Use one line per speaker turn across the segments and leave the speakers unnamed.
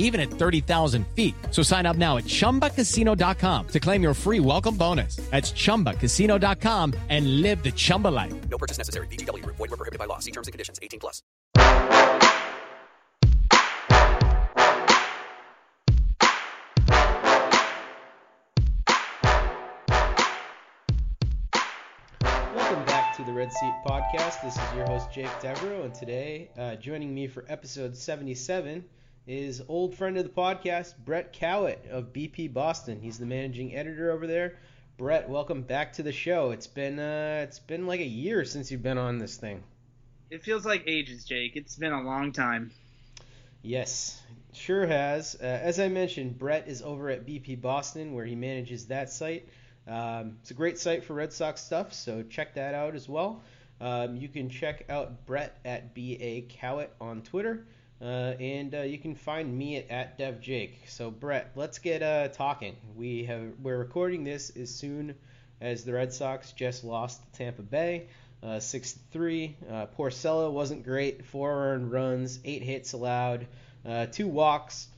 even at 30,000 feet. So sign up now at ChumbaCasino.com to claim your free welcome bonus. That's ChumbaCasino.com and live the Chumba life.
No purchase necessary. VGW. Void were prohibited by law. See terms and conditions. 18 plus.
Welcome back to the Red Seat Podcast. This is your host Jake Devereaux, and today, uh, joining me for episode 77 is old friend of the podcast, Brett Cowett of BP Boston. He's the managing editor over there. Brett, welcome back to the show. It's been uh, it's been like a year since you've been on this thing.
It feels like ages, Jake. It's been a long time.
Yes, sure has. Uh, as I mentioned, Brett is over at BP Boston, where he manages that site. Um, it's a great site for Red Sox stuff, so check that out as well. Um, you can check out Brett at BA Cowett on Twitter. Uh, and uh, you can find me at, at DevJake. So Brett, let's get uh, talking. We have we're recording this as soon as the Red Sox just lost to Tampa Bay, uh, six three. Uh, Porcello wasn't great. Four earned runs, eight hits allowed, uh, two walks.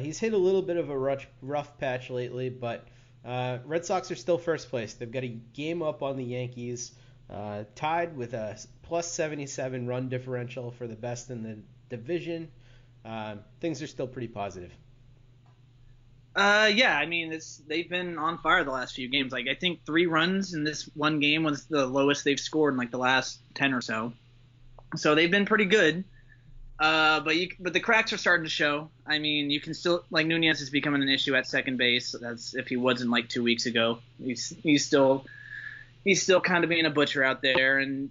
he's hit a little bit of a rough, rough patch lately, but Red Sox are still first place. They've got a game up on the Yankees, tied with a plus 77 run differential for the best in the division. Uh, things are still pretty positive.
Uh, yeah, I mean, it's they've been on fire the last few games. Like, I think three runs in this one game was the lowest they've scored in like the last ten or so. So they've been pretty good. Uh, but you, but the cracks are starting to show. I mean, you can still like Nunez is becoming an issue at second base. That's if he wasn't like two weeks ago. He's he's still he's still kind of being a butcher out there, and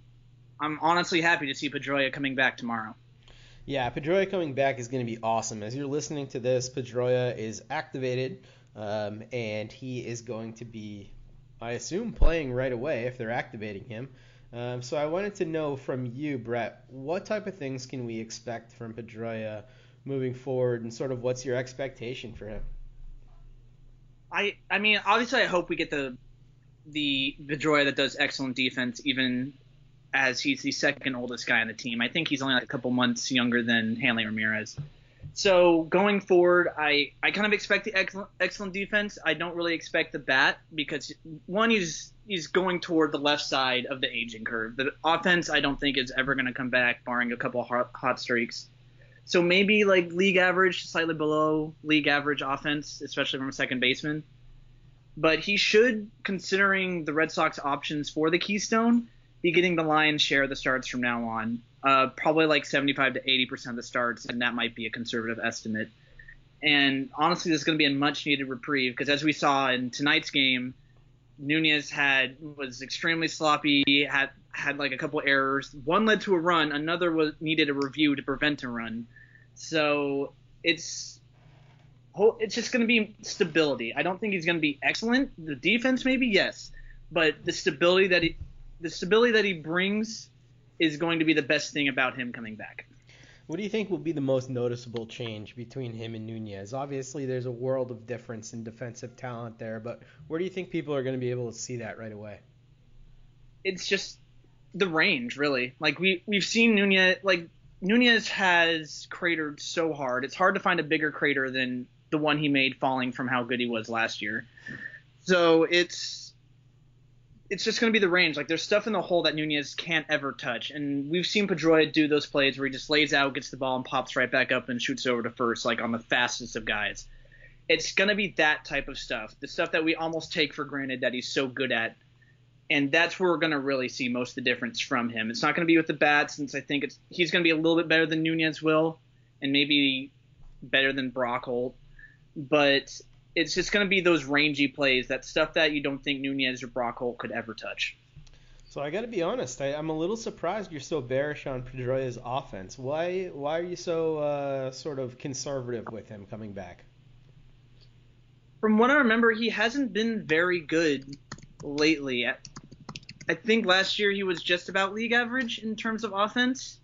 I'm honestly happy to see Pedroia coming back tomorrow.
Yeah, Pedroia coming back is going to be awesome. As you're listening to this, Pedroia is activated, um, and he is going to be, I assume, playing right away if they're activating him. Um, so I wanted to know from you, Brett, what type of things can we expect from Pedroia moving forward, and sort of what's your expectation for him?
I I mean, obviously, I hope we get the the Pedroia that does excellent defense, even as he's the second oldest guy on the team. I think he's only like a couple months younger than Hanley Ramirez. So going forward, I, I kind of expect the excellent, excellent defense. I don't really expect the bat because one, he's he's going toward the left side of the aging curve. The offense, I don't think is ever going to come back, barring a couple hot, hot streaks. So maybe like league average, slightly below league average offense, especially from a second baseman. But he should, considering the Red Sox options for the Keystone, be getting the lion's share of the starts from now on. Uh, probably like 75 to 80 percent of the starts, and that might be a conservative estimate. And honestly, this is going to be a much needed reprieve because as we saw in tonight's game, Nunez had was extremely sloppy, had had like a couple errors. One led to a run, another was needed a review to prevent a run. So it's it's just going to be stability. I don't think he's going to be excellent. The defense maybe yes, but the stability that he the stability that he brings is going to be the best thing about him coming back.
What do you think will be the most noticeable change between him and Nunez? Obviously, there's a world of difference in defensive talent there, but where do you think people are going to be able to see that right away?
It's just the range, really. Like we we've seen Nunez like Nunez has cratered so hard. It's hard to find a bigger crater than the one he made falling from how good he was last year. So it's it's just going to be the range. Like there's stuff in the hole that Nunez can't ever touch, and we've seen Pedroia do those plays where he just lays out, gets the ball, and pops right back up and shoots over to first, like on the fastest of guys. It's going to be that type of stuff, the stuff that we almost take for granted that he's so good at, and that's where we're going to really see most of the difference from him. It's not going to be with the bat, since I think it's he's going to be a little bit better than Nunez will, and maybe better than Brock Holt, but it's just going to be those rangy plays, that stuff that you don't think Nunez or Brock Holt could ever touch.
So I got to be honest, I, am a little surprised you're so bearish on Pedroia's offense. Why why are you so uh, sort of conservative with him coming back?
From what I remember, he hasn't been very good lately. I think last year he was just about league average in terms of offense.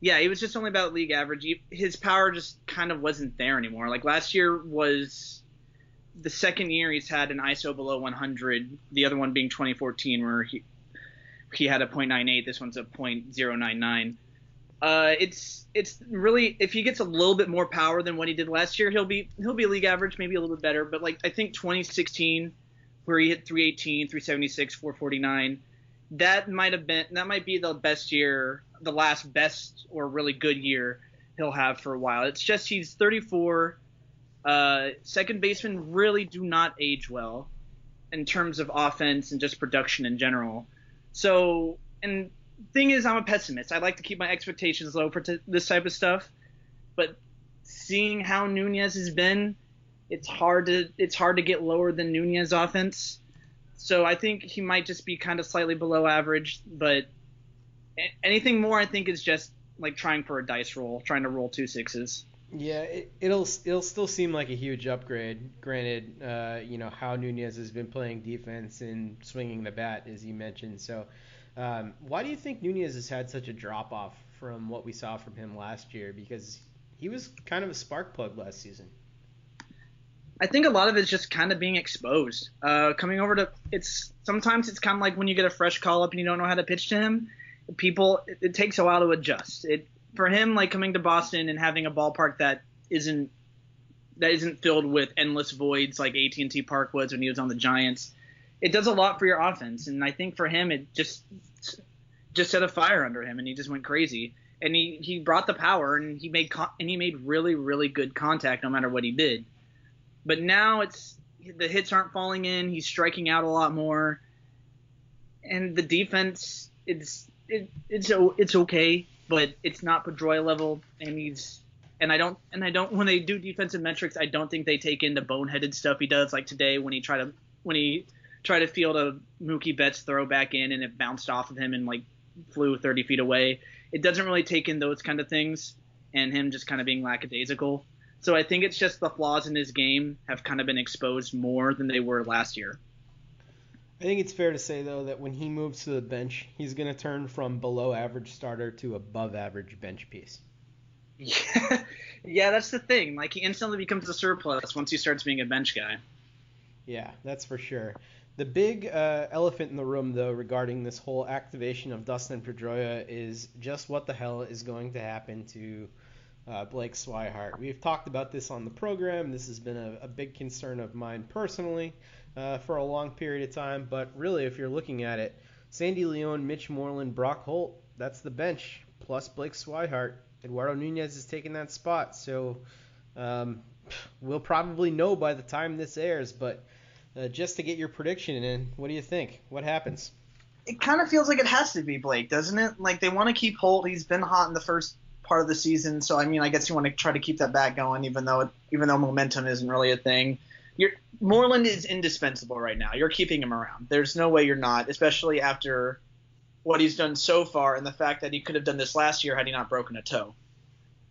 Yeah, he was just only about league average. His power just kind of wasn't there anymore. Like last year was the second year he's had an ISO below 100. The other one being 2014, where he he had a .98. This one's a .099. Uh, it's it's really if he gets a little bit more power than what he did last year, he'll be he'll be league average, maybe a little bit better. But like I think 2016, where he hit 318, 376, 449, that might have been that might be the best year, the last best or really good year he'll have for a while. It's just he's 34 uh, second basemen really do not age well in terms of offense and just production in general. So, and thing is, I'm a pessimist. I like to keep my expectations low for t- this type of stuff, but seeing how Nunez has been, it's hard to it's hard to get lower than Nunez offense. So I think he might just be kind of slightly below average, but anything more I think is just like trying for a dice roll, trying to roll two sixes.
Yeah, it, will it'll still seem like a huge upgrade. Granted, uh, you know how Nunez has been playing defense and swinging the bat, as you mentioned. So, um, why do you think Nunez has had such a drop off from what we saw from him last year? Because he was kind of a spark plug last season.
I think a lot of it's just kind of being exposed. Uh, coming over to it's sometimes it's kind of like when you get a fresh call up and you don't know how to pitch to him. People, it, it takes a while to adjust. It for him, like coming to Boston and having a ballpark that isn't that isn't filled with endless voids like AT&T Park was when he was on the Giants, it does a lot for your offense. And I think for him, it just just set a fire under him, and he just went crazy. And he, he brought the power, and he made con- and he made really really good contact no matter what he did. But now it's the hits aren't falling in. He's striking out a lot more, and the defense it's it, it's it's okay but it's not Pedroia level, and he's and I don't and I don't when they do defensive metrics, I don't think they take in the boneheaded stuff he does like today when he tried to when he tried to field a Mookie Betts throw back in and it bounced off of him and like flew 30 feet away. It doesn't really take in those kind of things and him just kind of being lackadaisical. So I think it's just the flaws in his game have kind of been exposed more than they were last year.
I think it's fair to say though that when he moves to the bench, he's going to turn from below average starter to above average bench piece.
Yeah, yeah, that's the thing. Like he instantly becomes a surplus once he starts being a bench guy.
Yeah, that's for sure. The big uh, elephant in the room, though, regarding this whole activation of Dustin Pedroia is just what the hell is going to happen to uh, Blake Swihart. We've talked about this on the program. This has been a, a big concern of mine personally uh, for a long period of time. But really, if you're looking at it, Sandy Leon, Mitch Moreland, Brock Holt, that's the bench, plus Blake Swihart. Eduardo Nunez is taking that spot. So um, we'll probably know by the time this airs. But uh, just to get your prediction in, what do you think? What happens?
It kind of feels like it has to be Blake, doesn't it? Like they want to keep Holt. He's been hot in the first part of the season, so I mean, I guess you want to try to keep that back going, even though it, even though momentum isn't really a thing you're Moreland is indispensable right now. You're keeping him around. There's no way you're not, especially after what he's done so far and the fact that he could have done this last year had he not broken a toe.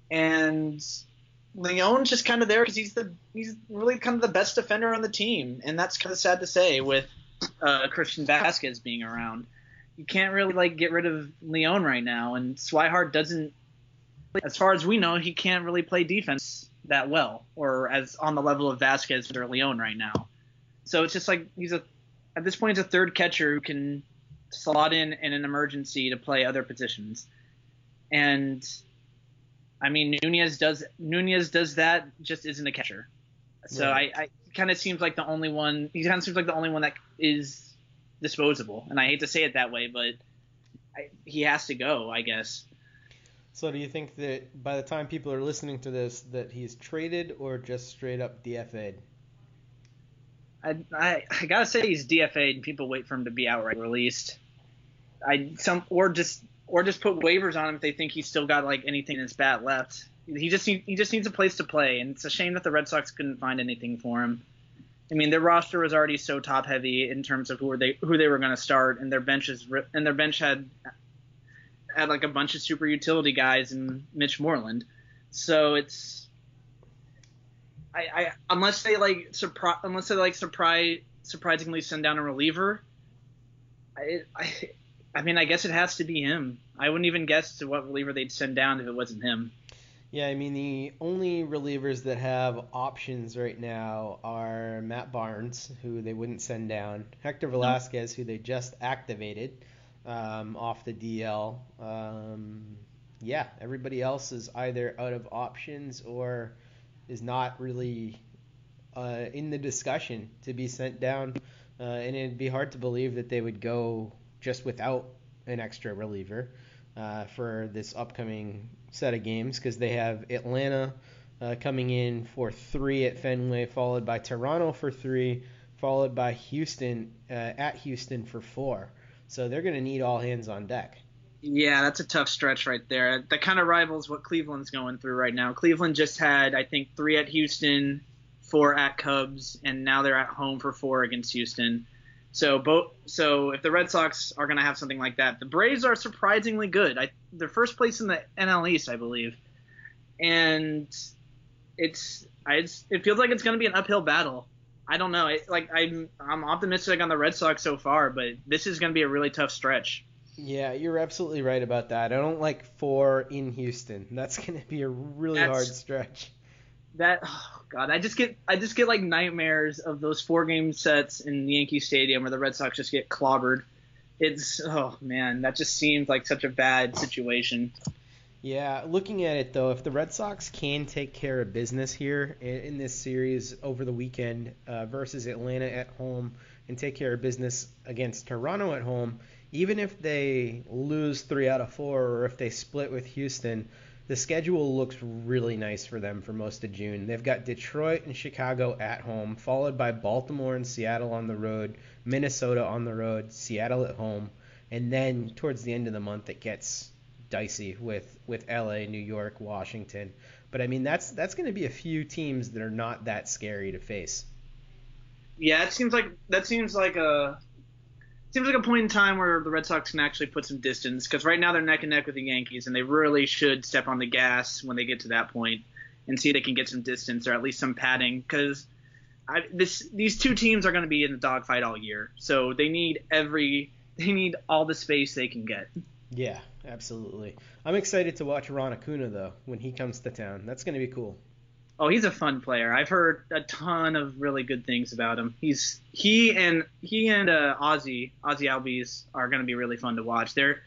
And Leon's just kind of there because he's the he's really kind of the best defender on the team, and that's kind of sad to say with uh, Christian Vázquez being around. You can't really like get rid of Leon right now, and Swihart doesn't. As far as we know, he can't really play defense that well, or as on the level of Vasquez or Leon right now. So it's just like he's a at this point he's a third catcher who can slot in in an emergency to play other positions, and I mean, Nunez does Nunez does that just isn't a catcher. So
Right.
I, I kind of seems like the only one. He kind of seems like the only one that is disposable. And I hate to say it that way, but I, he has to go, I guess.
So do you think that by the time people are listening to this, that he's traded or just straight up DFA'd?
I, I, I gotta say he's DFA'd and people wait for him to be outright released. I some or just or just put waivers on him if they think he's still got like anything in his bat left. He just need, he just needs a place to play, and it's a shame that the Red Sox couldn't find anything for him. I mean, their roster was already so top heavy in terms of who they who they were going to start, and their benches and their bench had had like a bunch of super utility guys and Mitch Moreland. So it's I, I unless they like surprise unless they like surprise surprisingly send down a reliever. I, I I mean I guess it has to be him. I wouldn't even guess to what reliever they'd send down if it wasn't him.
Yeah, I mean the only relievers that have options right now are Matt Barnes, who they wouldn't send down, Hector Velasquez, who they just activated um, off the DL. Um, yeah, everybody else is either out of options or is not really uh, in the discussion to be sent down. Uh, and it'd be hard to believe that they would go just without an extra reliever uh, for this upcoming set of games because they have Atlanta uh, coming in for three at Fenway, followed by Toronto for three, followed by Houston uh, at Houston for four. So they're going to need all hands on deck.
Yeah, that's a tough stretch right there. That kind of rivals what Cleveland's going through right now. Cleveland just had, I think, three at Houston, four at Cubs, and now they're at home for four against Houston. So both, so if the Red Sox are going to have something like that, the Braves are surprisingly good. I, they're first place in the NL East, I believe, and it's, I, it's it feels like it's going to be an uphill battle. I don't know. It, like I'm, I'm optimistic on the Red Sox so far, but this is going to be a really tough stretch.
Yeah, you're absolutely right about that. I don't like four in Houston. That's going to be a really
That's-
hard stretch.
that oh god i just get i just get like nightmares of those four game sets in yankee stadium where the red sox just get clobbered it's oh man that just seems like such a bad situation
Yeah, looking at it though, if the Red Sox can take care of business here in, in this series over the weekend uh, versus Atlanta at home and take care of business against Toronto at home, even if they lose three out of four or if they split with Houston, the schedule looks really nice for them for most of June. They've got Detroit and Chicago at home, followed by Baltimore and Seattle on the road, Minnesota on the road, Seattle at home, and then towards the end of the month it gets dicey with with LA, New York, Washington. But I mean that's that's going to be a few teams that are not that scary to face.
yeah it seems like that seems like a seems like a point in time where the red sox can actually put some distance because right now they're neck and neck with the yankees and they really should step on the gas when they get to that point and see if they can get some distance or at least some padding because this these two teams are going to be in the dogfight all year, so they need every they need all the space they can get.
Yeah, absolutely. I'm excited to watch Ron Acuna though when he comes to town. That's going to be cool.
Oh, he's a fun player. I've heard a ton of really good things about him. He's he and he and uh, Ozzie Ozzie Albies are going to be really fun to watch. They're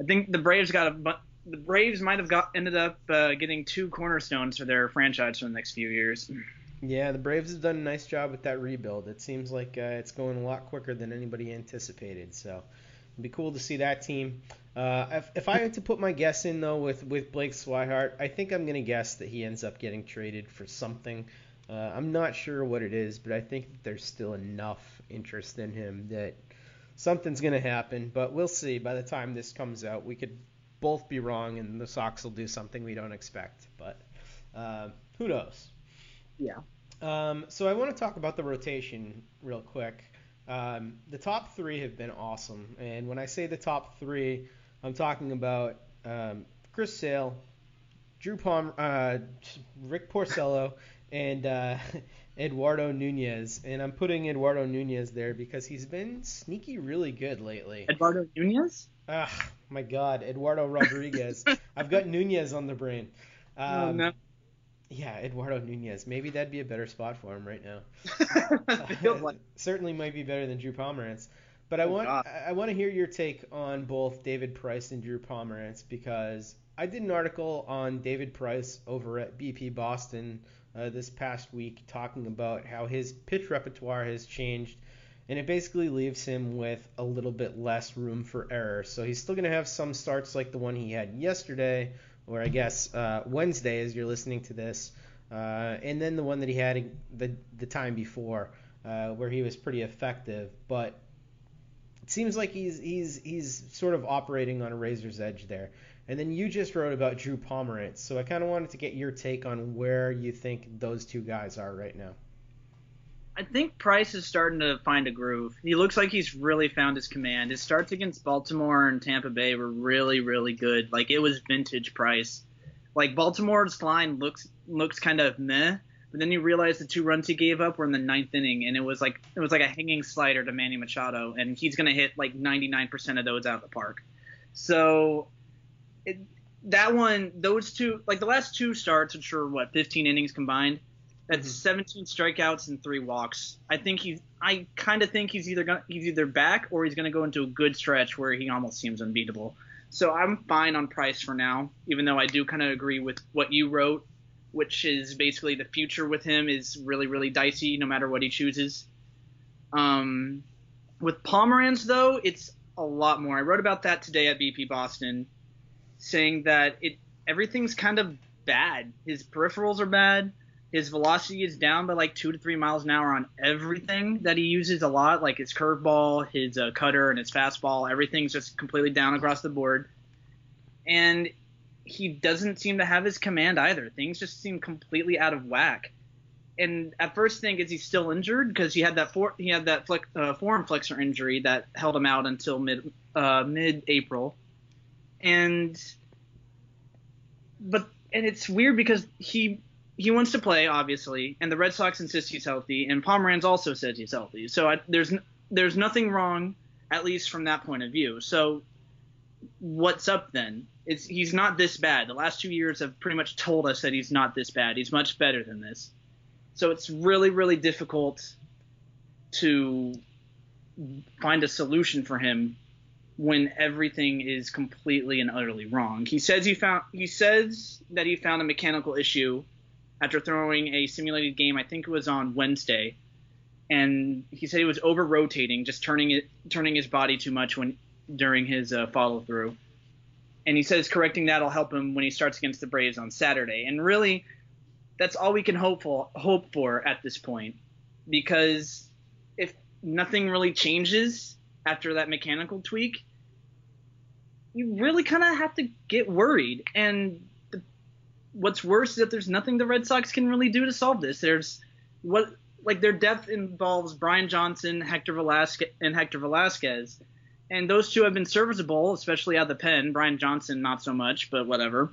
I think the Braves got a the Braves might have got ended up uh, getting two cornerstones for their franchise for the next few years.
Yeah, the Braves have done a nice job with that rebuild. It seems like uh, it's going a lot quicker than anybody anticipated. So it'd be cool to see that team. Uh, if, if I had to put my guess in though with with Blake Swihart, I think I'm gonna guess that he ends up getting traded for something. Uh, I'm not sure what it is, but I think that there's still enough interest in him that something's gonna happen. But we'll see. By the time this comes out, we could both be wrong, and the Sox will do something we don't expect. But uh, who knows?
Yeah.
Um, so I want to talk about the rotation real quick. Um, the top three have been awesome, and when I say the top three, I'm talking about um, Chris Sale, Drew Palm, uh, Rick Porcello, and uh, Eduardo Nunez. And I'm putting Eduardo Nunez there because he's been sneaky really good lately.
Eduardo Nunez?
Ah, my God, Eduardo Rodriguez. I've got Nunez on the brain. Um,
oh, no.
Yeah, Eduardo Nunez. Maybe that'd be a better spot for him right now. Certainly might be better than Drew Pomeranz. But I
Oh,
want
God.
I want to hear your take on both David Price and Drew Pomeranz because I did an article on David Price over at BP Boston uh, this past week talking about how his pitch repertoire has changed and it basically leaves him with a little bit less room for error. So he's still going to have some starts like the one he had yesterday, or I guess uh, Wednesday as you're listening to this, uh, and then the one that he had the the time before, uh, where he was pretty effective. But it seems like he's he's he's sort of operating on a razor's edge there. And then you just wrote about Drew Pomeranz, so I kind of wanted to get your take on where you think those two guys are right now.
I think Price is starting to find a groove. He looks like he's really found his command. His starts against Baltimore and Tampa Bay were really, really good. Like it was vintage Price. Like Baltimore's line looks looks kind of meh, but then you realize the two runs he gave up were in the ninth inning, and it was like it was like a hanging slider to Manny Machado, and he's gonna hit like 99% of those out of the park. So it, that one, those two, like the last two starts, which were what 15 innings combined. That's 17 strikeouts and three walks. I think he's. I kind of think he's either gonna, he's either back or he's going to go into a good stretch where he almost seems unbeatable. So I'm fine on Price for now, even though I do kind of agree with what you wrote, which is basically the future with him is really really dicey no matter what he chooses. Um, with Pomeranz though, it's a lot more. I wrote about that today at BP Boston, saying that it everything's kind of bad. His peripherals are bad. His velocity is down by like two to three miles an hour on everything that he uses a lot, like his curveball, his uh, cutter, and his fastball. Everything's just completely down across the board. And he doesn't seem to have his command either. Things just seem completely out of whack. And at first, think is he still injured because he had that for, he had that flex, uh, forearm flexor injury that held him out until mid uh, mid April. And but and it's weird because he he wants to play obviously, and the Red Sox insist he's healthy, and Pomeranz also says he's healthy. So I, there's there's nothing wrong, at least from that point of view. So what's up then? It's he's not this bad. The last two years have pretty much told us that he's not this bad. He's much better than this. So it's really really difficult to find a solution for him when everything is completely and utterly wrong. He says he found he says that he found a mechanical issue after throwing a simulated game. I think it was on Wednesday, and he said he was over rotating, just turning it turning his body too much when during his uh, follow through. And he says correcting that'll help him when he starts against the Braves on Saturday. And really, that's all we can hope for hope for at this point, because if nothing really changes after that mechanical tweak, you really kind of have to get worried. And what's worse is that there's nothing the Red Sox can really do to solve this. There's what like their depth involves Brian Johnson, Hector Velasquez, and Hector Velasquez, and those two have been serviceable, especially out of the pen. Brian Johnson not so much, but whatever.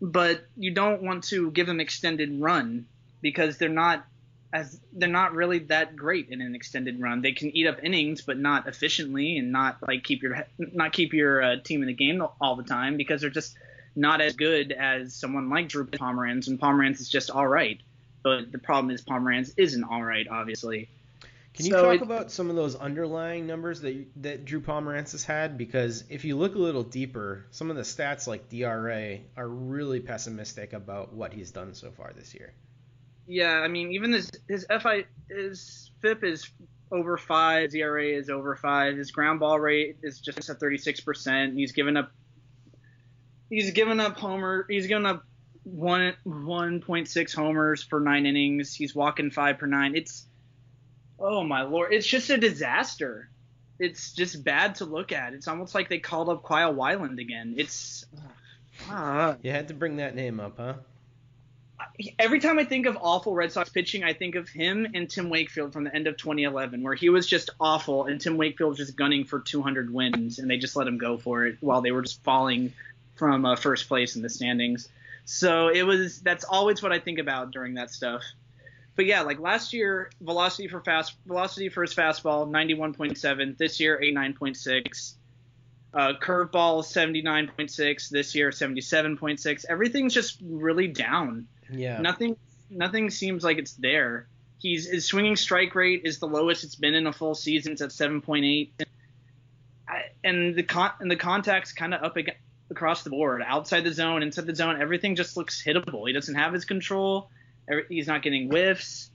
But you don't want to give them extended run because they're not as they're not really that great in an extended run. They can eat up innings, but not efficiently, and not like keep your not keep your uh, team in the game all the time because they're just not as good as someone like Drew Pomeranz, and Pomeranz is just all right. But the problem is Pomeranz isn't all right, obviously.
Can you
So
talk
it-
about some of those underlying numbers that that Drew Pomeranz has had? Because if you look a little deeper, some of the stats like DRA are really pessimistic about what he's done so far this year.
Yeah, I mean, even his his FI his FIP is over five, his ERA is over five, his ground ball rate is just at 36 percent. He's given up he's given up homer he's given up one 1.6 homers for nine innings. He's walking five per nine. It's oh my lord, it's just a disaster. It's just bad to look at. It's almost like they called up Kyle Weiland again. It's ah.
You had to bring that name up, huh?
every time I think of awful Red Sox pitching, I think of him and Tim Wakefield from the end of 2011, where he was just awful and Tim Wakefield was just gunning for 200 wins, and they just let him go for it while they were just falling from uh, first place in the standings. So it was that's always what I think about during that stuff. But yeah, like last year, velocity for fast velocity for his fastball 91.7. This year 89.6. Uh, curveball 79.6. This year 77.6. Everything's just really down.
Yeah.
Nothing nothing seems like it's there. He's his swinging strike rate is the lowest it's been in a full season. It's at 7.8. I, and the con and the contact's kind of up ag- across the board, outside the zone, inside the zone. Everything just looks hittable. He doesn't have his control. He's not getting whiffs.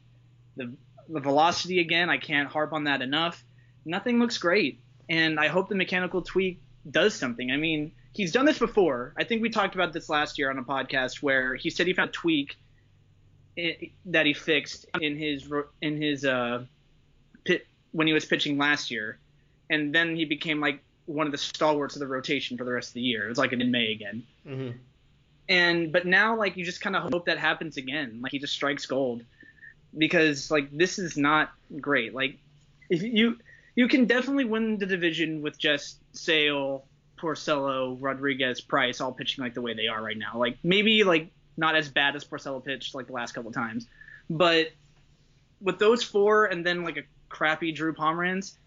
The the velocity again, I can't harp on that enough. Nothing looks great, and I hope the mechanical tweak does something. I mean, he's done this before. I think we talked about this last year on a podcast where he said he found a tweak that he fixed in his in his uh pit when he was pitching last year, and then he became like one of the stalwarts of the rotation for the rest of the year. It was like in May again.
Mm-hmm.
And but now like you just kind of hope that happens again. Like he just strikes gold because like this is not great. Like if you you can definitely win the division with just Sale, Porcello, Rodriguez, Price all pitching like the way they are right now. Like maybe like not as bad as Porcello pitched like the last couple times, but with those four and then like a crappy Drew Pomeranz,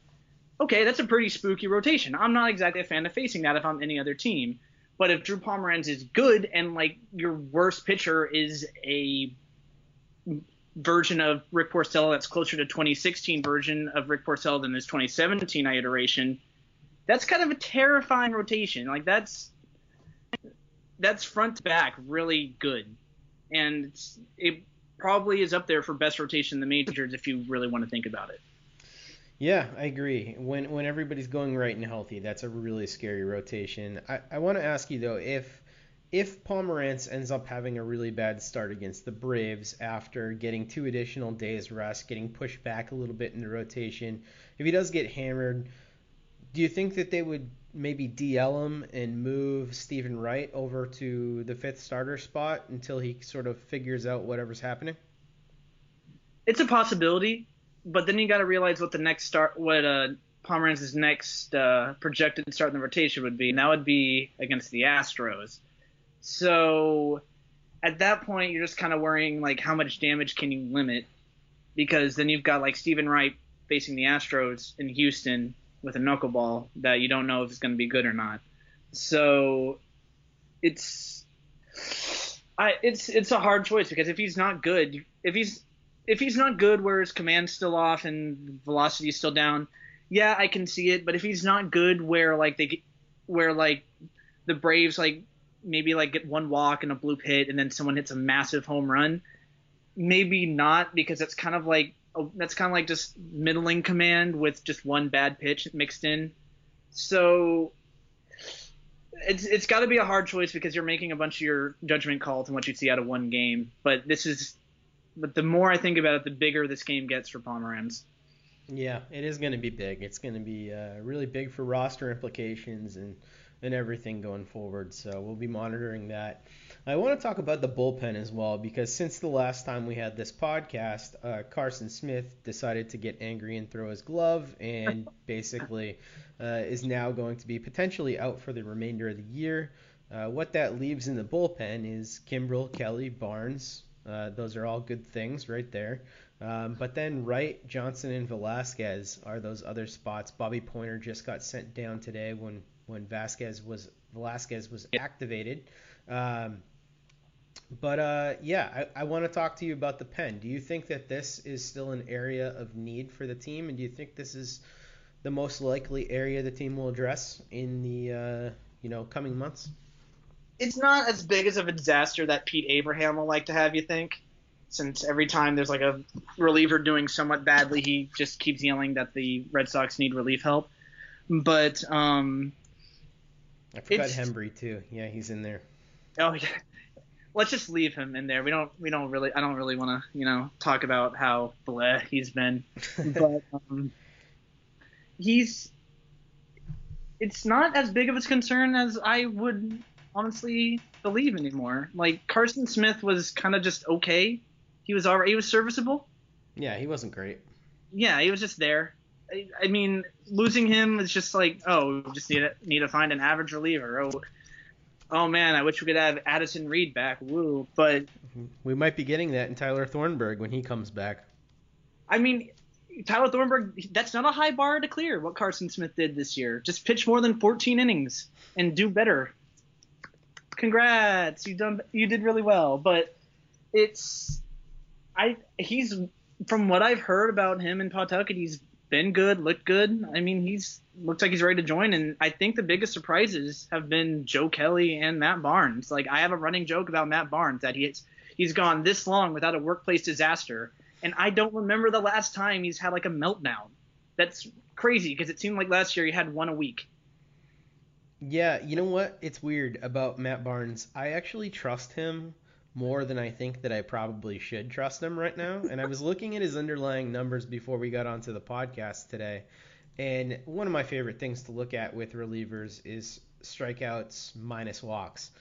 okay, that's a pretty spooky rotation. I'm not exactly a fan of facing that if I'm any other team. But if Drew Pomeranz is good and like your worst pitcher is a version of Rick Porcello that's closer to 2016 version of Rick Porcello than his 2017 iteration, that's kind of a terrifying rotation. Like that's that's front to back really good, and it probably is up there for best rotation in the majors if you really want to think about it.
Yeah, I agree. When when everybody's going right and healthy, that's a really scary rotation. I, I want to ask you though, if if Pomeranz ends up having a really bad start against the Braves after getting two additional days rest, getting pushed back a little bit in the rotation, if he does get hammered, do you think that they would maybe DL him and move Stephen Wright over to the fifth starter spot until he sort of figures out whatever's happening?
It's a possibility, but then you got to realize what the next start, what uh, Pomeranz's next uh, projected start in the rotation would be, and that would be against the Astros. So at that point, you're just kind of worrying like how much damage can you limit, because then you've got like Stephen Wright facing the Astros in Houston with a knuckleball that you don't know if it's going to be good or not. So it's I it's it's a hard choice because if he's not good, if he's if he's not good where his command's still off and velocity is still down, yeah, I can see it. But if he's not good where like they where like the Braves like maybe like get one walk and a blue hit and then someone hits a massive home run, maybe not because it's kind of like that's kind of like just middling command with just one bad pitch mixed in. So it's it's got to be a hard choice because you're making a bunch of your judgment calls and what you see out of one game. But this is, but the more I think about it, the bigger this game gets for Pomeranz.
Yeah, it is going to be big. It's going to be uh, really big for roster implications and and everything going forward. So we'll be monitoring that. I want to talk about the bullpen as well because since the last time we had this podcast, uh, Carson Smith decided to get angry and throw his glove and basically uh, is now going to be potentially out for the remainder of the year. Uh, what that leaves in the bullpen is Kimbrel, Kelly, Barnes. Uh, those are all good things right there. Um, but then Wright, Johnson, and Velasquez are those other spots. Bobby Poyner just got sent down today when when Vasquez was Velasquez was activated. Um, but uh, yeah, I, I want to talk to you about the pen. Do you think that this is still an area of need for the team, and do you think this is the most likely area the team will address in the uh, you know coming months?
It's not as big as of a disaster that Pete Abraham will like to have you think, since every time there's like a reliever doing somewhat badly, he just keeps yelling that the Red Sox need relief help. But um,
I forgot Hembree too. Yeah, he's in there.
Oh yeah. Let's just leave him in there. We don't. We don't really. I don't really want to. You know, talk about how bleh he's been. but um, he's. It's not as big of a concern as I would honestly believe anymore. Like Carson Smith was kind of just okay. He was alright. He was serviceable.
Yeah, he wasn't great.
Yeah, he was just there. I, I mean, losing him is just like, oh, we just need to need to find an average reliever. Oh, oh man, I wish we could have Addison Reed back. Woo, but mm-hmm.
We might be getting that in Tyler Thornburg when he comes back.
I mean, Tyler Thornburg, that's not a high bar to clear. What Carson Smith did this year, just pitch more than 14 innings and do better. Congrats, you done, you did really well. But it's, I he's from what I've heard about him in Pawtucket, he's been good, looked good. I mean, he's looks like he's ready to join, and I think the biggest surprises have been Joe Kelly and Matt Barnes. Like I have a running joke about Matt Barnes that he's he's gone this long without a workplace disaster, and I don't remember the last time he's had like a meltdown. That's crazy because it seemed like last year he had one a week.
Yeah, you know what? It's weird about Matt Barnes. I actually trust him more than I think that I probably should trust him right now. And I was looking at his underlying numbers before we got onto the podcast today. And one of my favorite things to look at with relievers is strikeouts minus walks.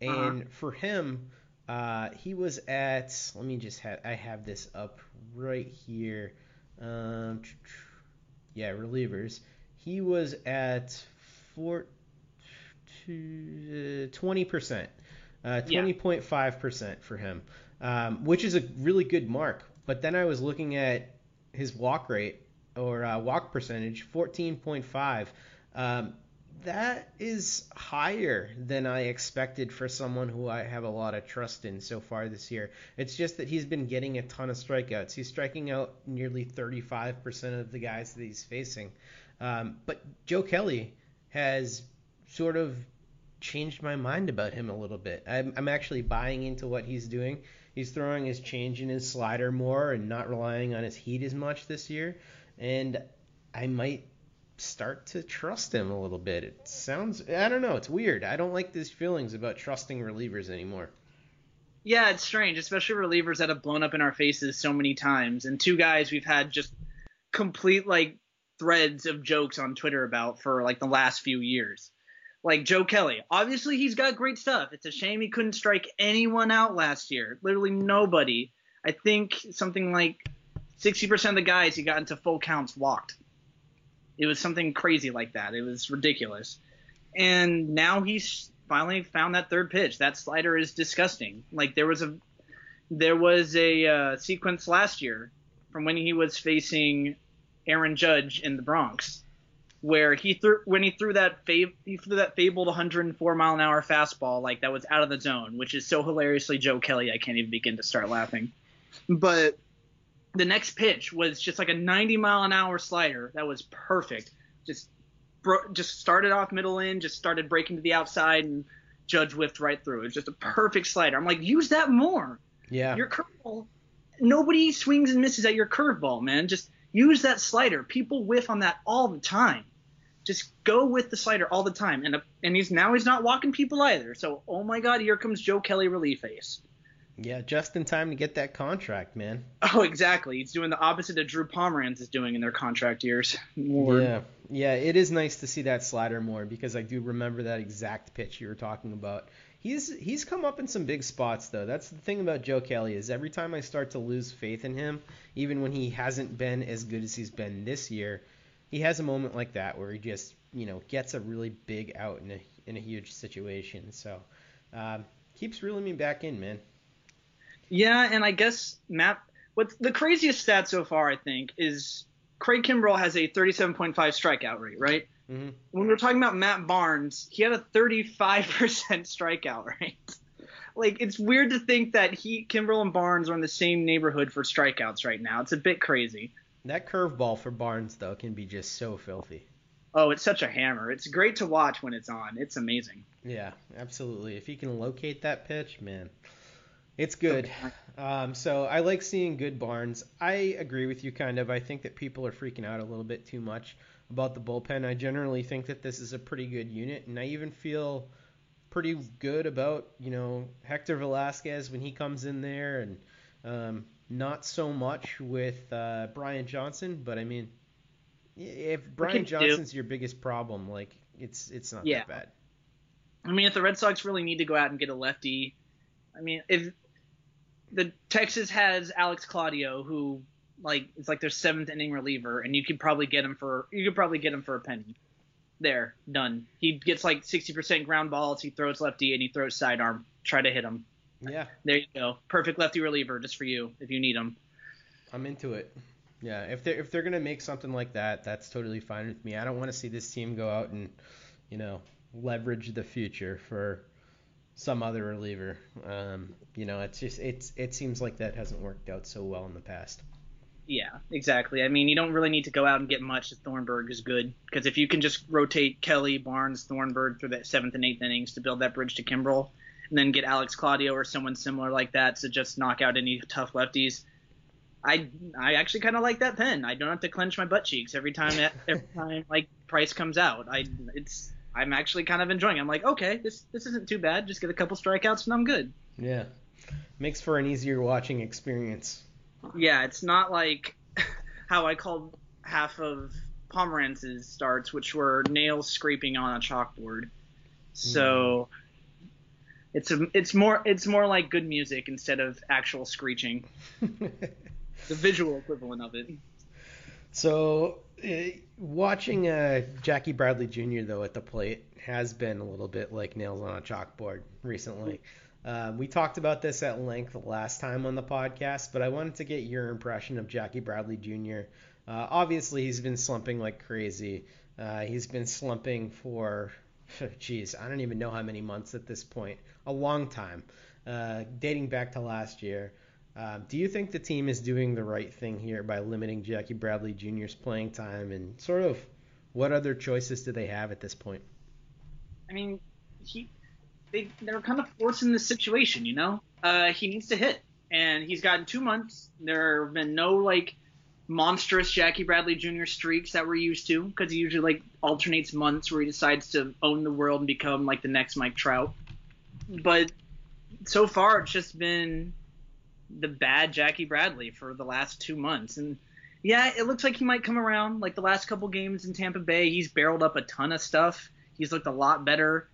And
Uh-huh.
for him, uh, he was at, let me just have, I have this up right here. Um, yeah, relievers. He was at four, two, 20%. Uh, 20.5% for him, um, which is a really good mark. But then I was looking at his walk rate or uh, walk percentage, 14.5. Um, that is higher than I expected for someone who I have a lot of trust in so far this year. It's just that he's been getting a ton of strikeouts. He's striking out nearly 35% of the guys that he's facing. Um, but Joe Kelly has sort of changed my mind about him a little bit. I'm, I'm actually buying into what he's doing. He's throwing his change in his slider more and not relying on his heat as much this year. And I might start to trust him a little bit. It sounds, I don't know, it's weird. I don't like these feelings about trusting relievers anymore.
Yeah, it's strange, especially relievers that have blown up in our faces so many times. And two guys we've had just complete like threads of jokes on Twitter about for like the last few years. Like Joe Kelly. Obviously he's got great stuff. It's a shame he couldn't strike anyone out last year. Literally nobody. I think something like 60% of the guys he got into full counts walked. It was something crazy like that. It was ridiculous. And now he's finally found that third pitch. That slider is disgusting. Like there was a there was a uh, sequence last year from when he was facing Aaron Judge in the Bronx, where he threw when he threw that fab, he threw that fabled 104 mile an hour fastball like that was out of the zone, which is so hilariously Joe Kelly I can't even begin to start laughing. But the next pitch was just like a 90 mile an hour slider that was perfect. Just bro- just started off middle in, just started breaking to the outside, and Judge whiffed right through. It was just a perfect slider. I'm like, use that more.
Yeah.
Your curveball, nobody swings and misses at your curveball, man. Just use that slider. People whiff on that all the time. Just go with the slider all the time. And and he's now he's not walking people either. So oh my God, here comes Joe Kelly relief ace.
Yeah, just in time to get that contract, man.
Oh, exactly. He's doing the opposite of Drew Pomeranz is doing in their contract years. Lord.
Yeah, yeah, it is nice to see that slider more because I do remember that exact pitch you were talking about. He's he's come up in some big spots though. That's the thing about Joe Kelly is every time I start to lose faith in him, even when he hasn't been as good as he's been this year, he has a moment like that where he just you know gets a really big out in a in a huge situation. So um, keeps reeling me back in, man.
Yeah, and I guess Matt. What's the craziest stat so far? I think is Craig Kimbrel has a 37.5 strikeout rate, right?
Mm-hmm.
When we're talking about Matt Barnes, he had a 35% strikeout rate. like it's weird to think that he, Kimbrel, and Barnes are in the same neighborhood for strikeouts right now. It's a bit crazy.
That curveball for Barnes though can be just so filthy.
Oh, it's such a hammer. It's great to watch when it's on. It's amazing.
Yeah, absolutely. If he can locate that pitch, man, it's good. Um, so I like seeing good Barnes. I agree with you kind of. I think that people are freaking out a little bit too much about the bullpen. I generally think that this is a pretty good unit, and I even feel pretty good about you know Hector Velasquez when he comes in there, and um, not so much with uh, Brian Johnson. But I mean, if Brian
you do?
Johnson's your biggest problem, like it's it's not
Yeah.
that bad.
I mean, if the Red Sox really need to go out and get a lefty, I mean, if the Texas has Alex Claudio, who like it's like their seventh inning reliever, and you could probably get him for you could probably get him for a penny. There, done. He gets like 60% ground balls. He throws lefty and he throws sidearm. Try to hit him.
Yeah.
There you go. Perfect lefty reliever just for you if you need him.
I'm into it. Yeah, if they're if they're gonna make something like that, that's totally fine with me. I don't want to see this team go out and, you know, leverage the future for some other reliever. Um, you know, it's just it's it seems like that hasn't worked out so well in the past.
Yeah, exactly. I mean, you don't really need to go out and get much. if Thornburg is good because if you can just rotate Kelly, Barnes, Thornburg through the seventh and eighth innings to build that bridge to Kimbrel, and then get Alex Claudio or someone similar like that to just knock out any tough lefties. I I actually kind of like that pen. I don't have to clench my butt cheeks every time every time like Price comes out. I it's I'm actually kind of enjoying. It. I'm like, okay, this this isn't too bad. Just get a couple strikeouts and I'm good.
Yeah, makes for an easier watching experience.
Yeah, it's not like how I called half of Pomeranz's starts, which were nails scraping on a chalkboard. So mm. It's a, it's more it's more like good music instead of actual screeching. the visual equivalent of it.
So uh, watching uh, Jackie Bradley Jr. though at the plate has been a little bit like nails on a chalkboard recently. Um, we talked about this at length last time on the podcast, but I wanted to get your impression of Jackie Bradley Jr. Uh, obviously, he's been slumping like crazy. Uh, he's been slumping for, geez, I don't even know how many months at this point. A long time, uh, dating back to last year. Um, do you think the team is doing the right thing here by limiting Jackie Bradley Jr.'s playing time, and sort of what other choices do they have at this point?
I mean, he they they're kind of forcing this situation, you know. Uh, he needs to hit, and he's gotten two months. There have been no like monstrous Jackie Bradley Jr. streaks that we're used to, because he usually like alternates months where he decides to own the world and become like the next Mike Trout. But so far, it's just been the bad Jackie Bradley for the last two months, and yeah, it looks like he might come around. Like the last couple games in Tampa Bay, he's barreled up a ton of stuff. He's looked a lot better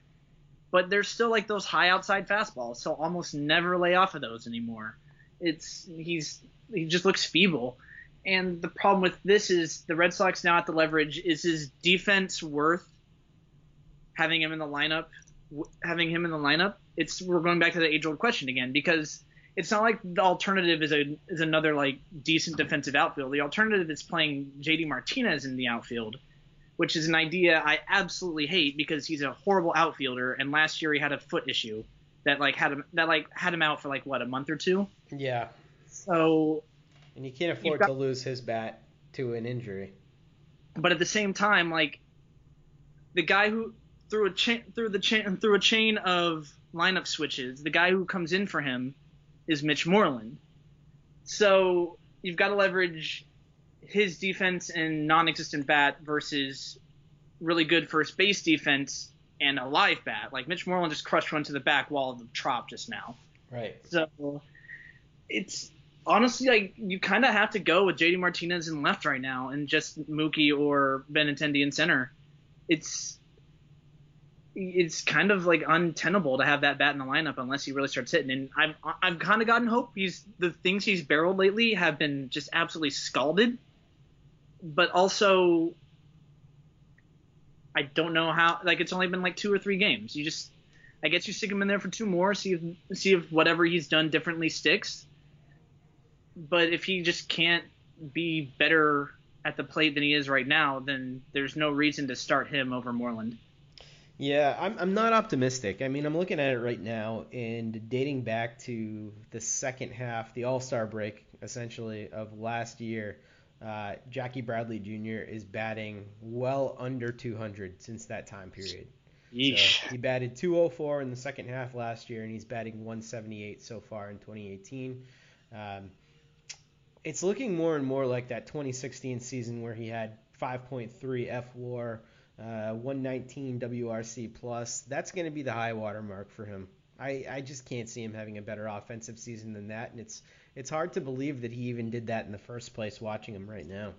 but there's still like those high outside fastballs, so almost never lay off of those anymore. It's he's he just looks feeble. And the problem with this is the Red Sox now at the leverage is his defense worth having him in the lineup having him in the lineup. It's we're going back to the age old question again because it's not like the alternative is a is another like decent defensive outfield. The alternative is playing JD Martinez in the outfield which is an idea I absolutely hate because he's a horrible outfielder. And last year he had a foot issue that like had him that like had him out for like what a month or two.
Yeah.
So.
And you can't afford got, to lose his bat to an injury.
But at the same time, like the guy who through a chain through the chain through a chain of lineup switches, the guy who comes in for him is Mitch Moreland. So you've got to leverage his defense and non-existent bat versus really good first base defense and a live bat. Like Mitch Moreland just crushed one to the back wall of the Trop just now.
Right.
So it's honestly like you kind of have to go with JD Martinez in left right now and just Mookie or Benintendi in center. It's it's kind of like untenable to have that bat in the lineup unless he really starts hitting. And I've I've kind of gotten hope. He's the things he's barreled lately have been just absolutely scalded but also I don't know how. Like it's only been like two or three games. You just, I guess you stick him in there for two more, see if see if whatever he's done differently sticks. But if he just can't be better at the plate than he is right now, then there's no reason to start him over Moreland.
Yeah, I'm I'm not optimistic. I mean, I'm looking at it right now, and dating back to the second half, the All Star break, essentially of last year uh, Jackie Bradley Jr. is batting well under 200 since that time period.
Yeesh.
So he batted 204 in the second half last year, and he's batting 178 so far in 2018. Um, it's looking more and more like that 2016 season where he had 5.3 fWAR, uh, 119 WRC plus. That's going to be the high water mark for him. I, I just can't see him having a better offensive season than that, and it's it's hard to believe that he even did that in the first place. Watching him right now.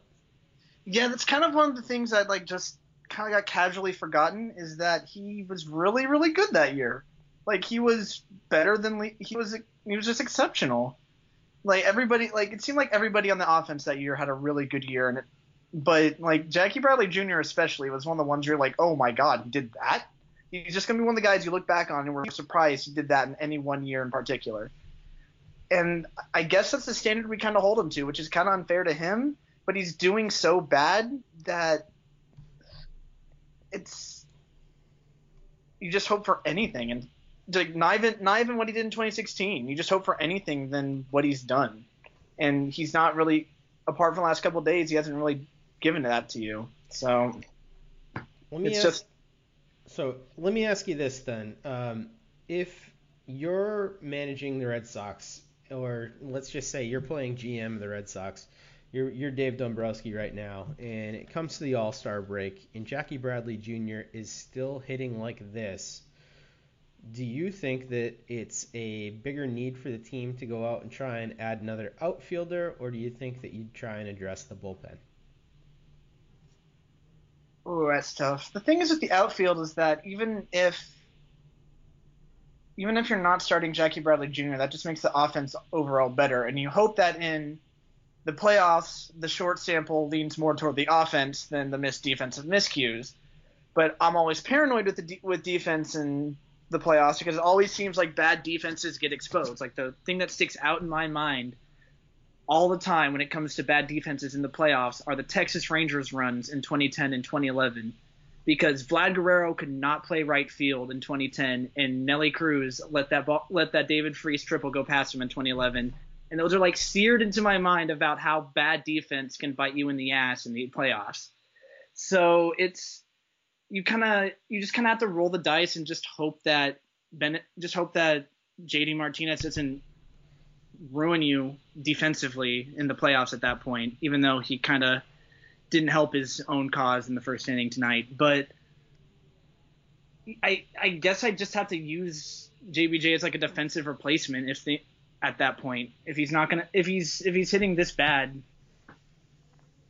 Yeah, that's kind of one of the things I'd like just kind of got casually forgotten is that he was really really good that year. Like he was better than he was he was just exceptional. Like everybody like it seemed like everybody on the offense that year had a really good year and it but like Jackie Bradley Jr. especially was one of the ones you're like, "Oh my god, he did that?" He's just to be one of the guys you look back on and we're surprised he did that in any one year in particular. And I guess that's the standard we kind of hold him to, which is kind of unfair to him, but he's doing so bad that it's you just hope for anything and like not even not even what he did in 2016. You just hope for anything than what he's done, and he's not really. Apart from the last couple of days, he hasn't really given that to you. So
let me
it's
ask,
just
so let me ask you this then: um, if you're managing the Red Sox, or let's just say you're playing GM of the Red Sox, you're you're Dave Dombrowski right now, and it comes to the All Star break, and Jackie Bradley Jr. is still hitting like this. Do you think that it's a bigger need for the team to go out and try and add another outfielder, or do you think that you'd try and address the bullpen?
Oh, that's tough. The thing is with the outfield is that even if even if you're not starting Jackie Bradley Jr., that just makes the offense overall better. And you hope that in the playoffs, the short sample leans more toward the offense than the missed defensive miscues. But I'm always paranoid with the de- with defense in the playoffs because it always seems like bad defenses get exposed. Like the thing that sticks out in my mind all the time when it comes to bad defenses in the playoffs are the Texas Rangers runs in 2010 and 2011 because Vlad Guerrero could not play right field in 2010 and Nelly Cruz let that ball, let that David Freese triple go past him in 2011 and those are like seared into my mind about how bad defense can bite you in the ass in the playoffs. So it's you kind of you just kind of have to roll the dice and just hope that Bennett just hope that JD Martinez doesn't ruin you defensively in the playoffs at that point, even though he kind of didn't help his own cause in the first inning tonight. But I I guess I just have to use JBJ as like a defensive replacement if they at that point if he's not gonna if he's if he's hitting this bad.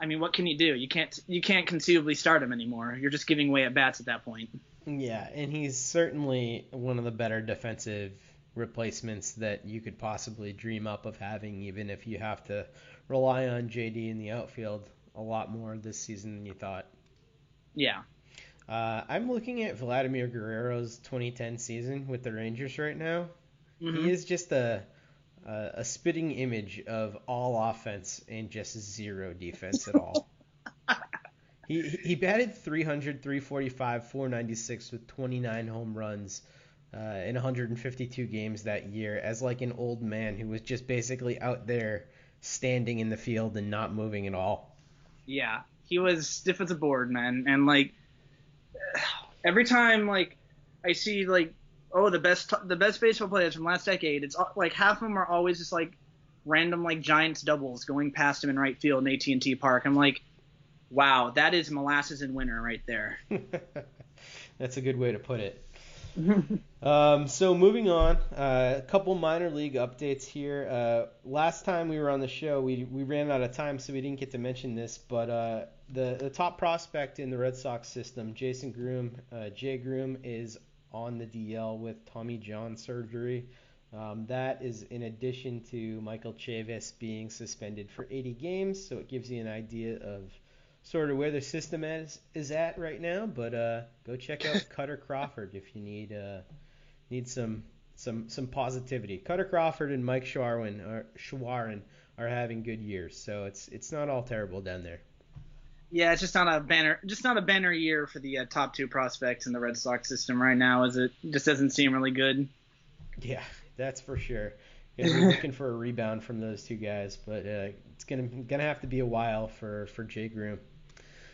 I mean, what can you do? You can't you can't conceivably start him anymore. You're just giving away at bats at that point.
Yeah, and he's certainly one of the better defensive replacements that you could possibly dream up of having, even if you have to rely on JD in the outfield a lot more this season than you thought.
Yeah.
Uh, I'm looking at Vladimir Guerrero's 2010 season with the Rangers right now. Mm-hmm. He is just a, a, a spitting image of all offense and just zero defense at all. he he batted 300, 345, 496 with 29 home runs uh, in 152 games that year as like an old man who was just basically out there standing in the field and not moving at all.
Yeah, he was stiff as a board, man, and like every time like I see like oh the best the best baseball players from last decade, it's like half of them are always just like random like Giants doubles going past him in right field in AT&T Park. I'm like, wow, that is molasses in winter right there.
That's a good way to put it. um, so moving on, uh, a couple minor league updates here. Uh, last time we were on the show, we we ran out of time, so we didn't get to mention this. But uh, the the top prospect in the Red Sox system, Jason Groome, uh, Jay Groome, is on the DL with Tommy John surgery. Um, that is in addition to Michael Chavis being suspended for 80 games, so it gives you an idea of sort of where the system is is at right now. But uh, go check out Kutter Crawford if you need uh, need some some some positivity. Kutter Crawford and Mike Shawaryn are Shawaryn are having good years, so it's it's not all terrible down there.
Yeah, it's just not a banner, just not a banner year for the uh, top two prospects in the Red Sox system right now, as it just doesn't seem really good.
Yeah, that's for sure. We're looking for a rebound from those two guys, but uh, it's gonna gonna have to be a while for for Jay Groome.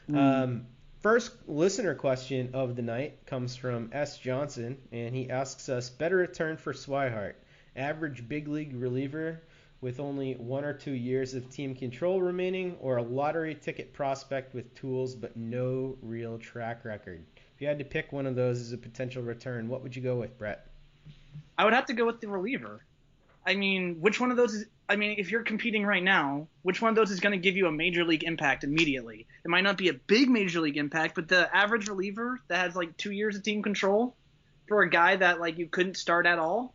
Mm. Um, first listener question of the night comes from S. Johnson, and he asks us better return for Swihart, average big league reliever with only one or two years of team control remaining, or a lottery ticket prospect with tools but no real track record. If you had to pick one of those as a potential return, what would you go with, Brett?
I would have to go with the reliever. I mean, which one of those is I mean, if you're competing right now, which one of those is going to give you a major league impact immediately? It might not be a big major league impact, but the average reliever that has like two years of team control for a guy that like you couldn't start at all,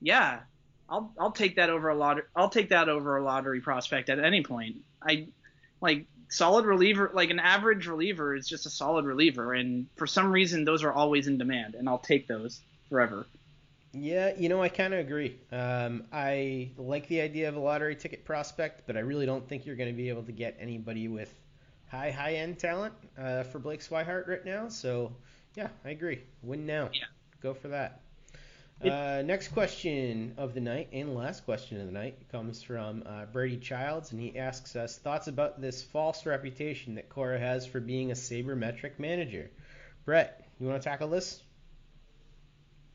yeah, I'll I'll take that over a lot. I'll take that over a lottery prospect at any point. I like solid reliever, like an average reliever is just a solid reliever, and for some reason those are always in demand, and I'll take those forever.
Yeah, you know, I kind of agree. Um, I like the idea of a lottery ticket prospect, but I really don't think you're going to be able to get anybody with high, high end talent uh, for Blake Swihart right now. So, yeah, I agree. Win now.
Yeah.
Go for that. Uh, next question of the night and last question of the night comes from uh, Brady Childs, and he asks us thoughts about this false reputation that Cora has for being a sabermetric manager. Brett, you want to tackle this?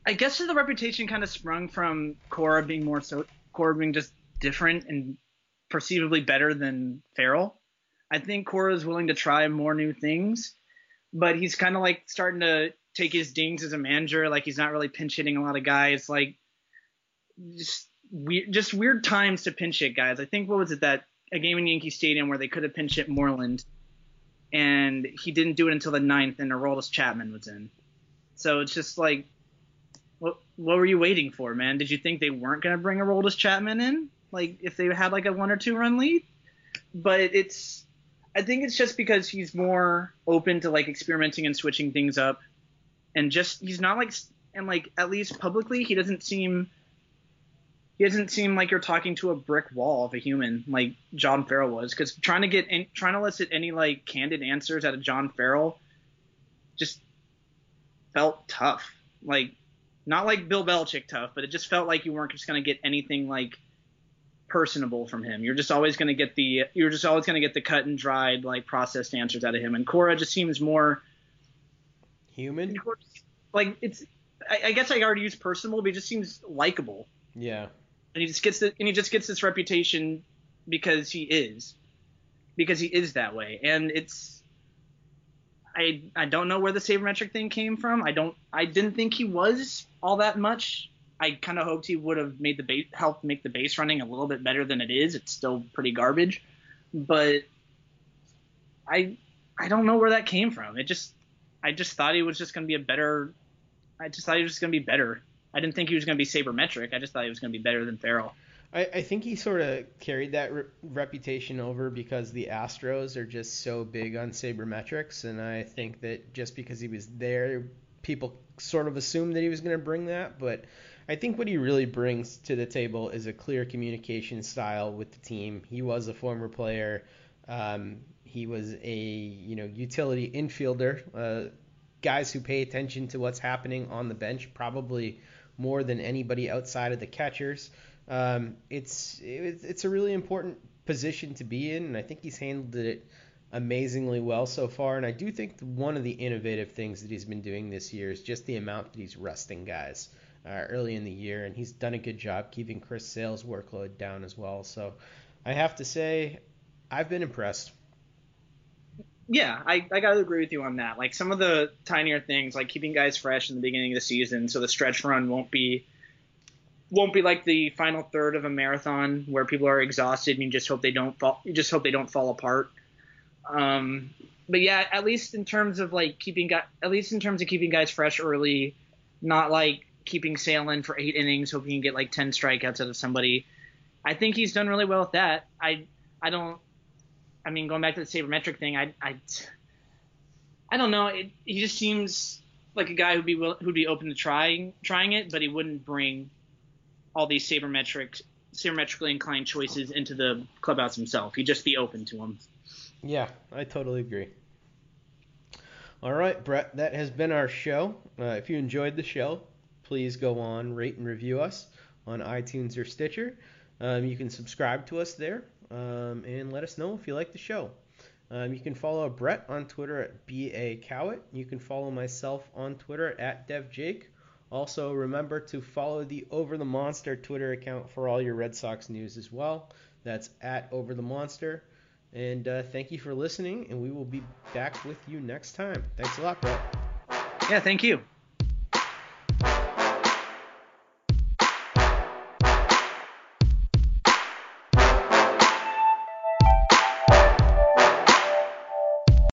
I guess the reputation kind of sprung from Cora being more so Cora being just different and perceivably better than Farrell. I think Cora is willing to try more new things, but he's kind of like starting to take his dings as a manager. Like he's not really pinch hitting a lot of guys. Like just weird, just weird times to pinch hit guys. I think what was it that a game in Yankee Stadium where they could have pinch hit Moreland, and he didn't do it until the ninth, and Aroldis Chapman was in. So it's just like, what what were you waiting for, man? Did you think they weren't gonna bring Aroldis Chapman in? Like if they had like a one or two run lead? But it's I think it's just because he's more open to like experimenting and switching things up and just he's not like and like at least publicly he doesn't seem he doesn't seem like you're talking to a brick wall of a human like John Farrell was because trying to get in, trying to elicit any like candid answers out of John Farrell just felt tough. Like not like Bill Belichick tough but it just felt like you weren't just gonna get anything like personable from him. You're just always gonna get the you're just always gonna get the cut and dried like processed answers out of him. And Cora just seems more
human.
Like it's, I, I guess I already used personable, but he just seems likable.
Yeah.
And he just gets the, and he just gets this reputation because he is, because he is that way, and it's. I I don't know where the sabermetric thing came from. I don't. I didn't think he was all that much. I kind of hoped he would have made the base, helped make the base running a little bit better than it is. It's still pretty garbage, but I I don't know where that came from. It just I just thought he was just going to be a better. I just thought he was going to be better. I didn't think he was going to be sabermetric. I just thought he was going to be better than Farrell.
I, I think he sort of carried that re- reputation over because the Astros are just so big on sabermetrics, and I think that just because he was there, people sort of assumed that he was going to bring that. But I think what he really brings to the table is a clear communication style with the team. He was a former player. Um, he was a you know utility infielder. Uh, guys who pay attention to what's happening on the bench probably more than anybody outside of the catchers. Um, it's it's a really important position to be in, and I think he's handled it amazingly well so far. And I do think one of the innovative things that he's been doing this year is just the amount that he's resting guys uh, early in the year, and he's done a good job keeping Chris Sale's workload down as well. So I have to say, I've been impressed
yeah, I, I gotta agree with you on that. Like some of the tinier things, like keeping guys fresh in the beginning of the season, so the stretch run won't be won't be like the final third of a marathon where people are exhausted and you just hope they don't fall you just hope they don't fall apart. Um, but yeah, at least in terms of like keeping guys, at least in terms of keeping guys fresh early, not like keeping Sale for eight innings, hoping you get like ten strikeouts out of somebody. I think he's done really well with that. I I don't I mean, going back to the sabermetric thing, I, I, I don't know. It, he just seems like a guy who'd be will, who'd be open to trying trying it, but he wouldn't bring all these sabermetric sabermetrically inclined choices into the clubhouse himself. He'd just be open to them.
Yeah, I totally agree. All right, Brett, that has been our show. Uh, if you enjoyed the show, please go on, rate and review us on iTunes or Stitcher. Um, you can subscribe to us there um, and let us know if you like the show. Um, you can follow Brett on Twitter at BA You can follow myself on Twitter at DevJake. Also, remember to follow the Over the Monster Twitter account for all your Red Sox news as well. That's at Over the Monster. And uh, thank you for listening, and we will be back with you next time. Thanks a lot, Brett.
Yeah, thank you.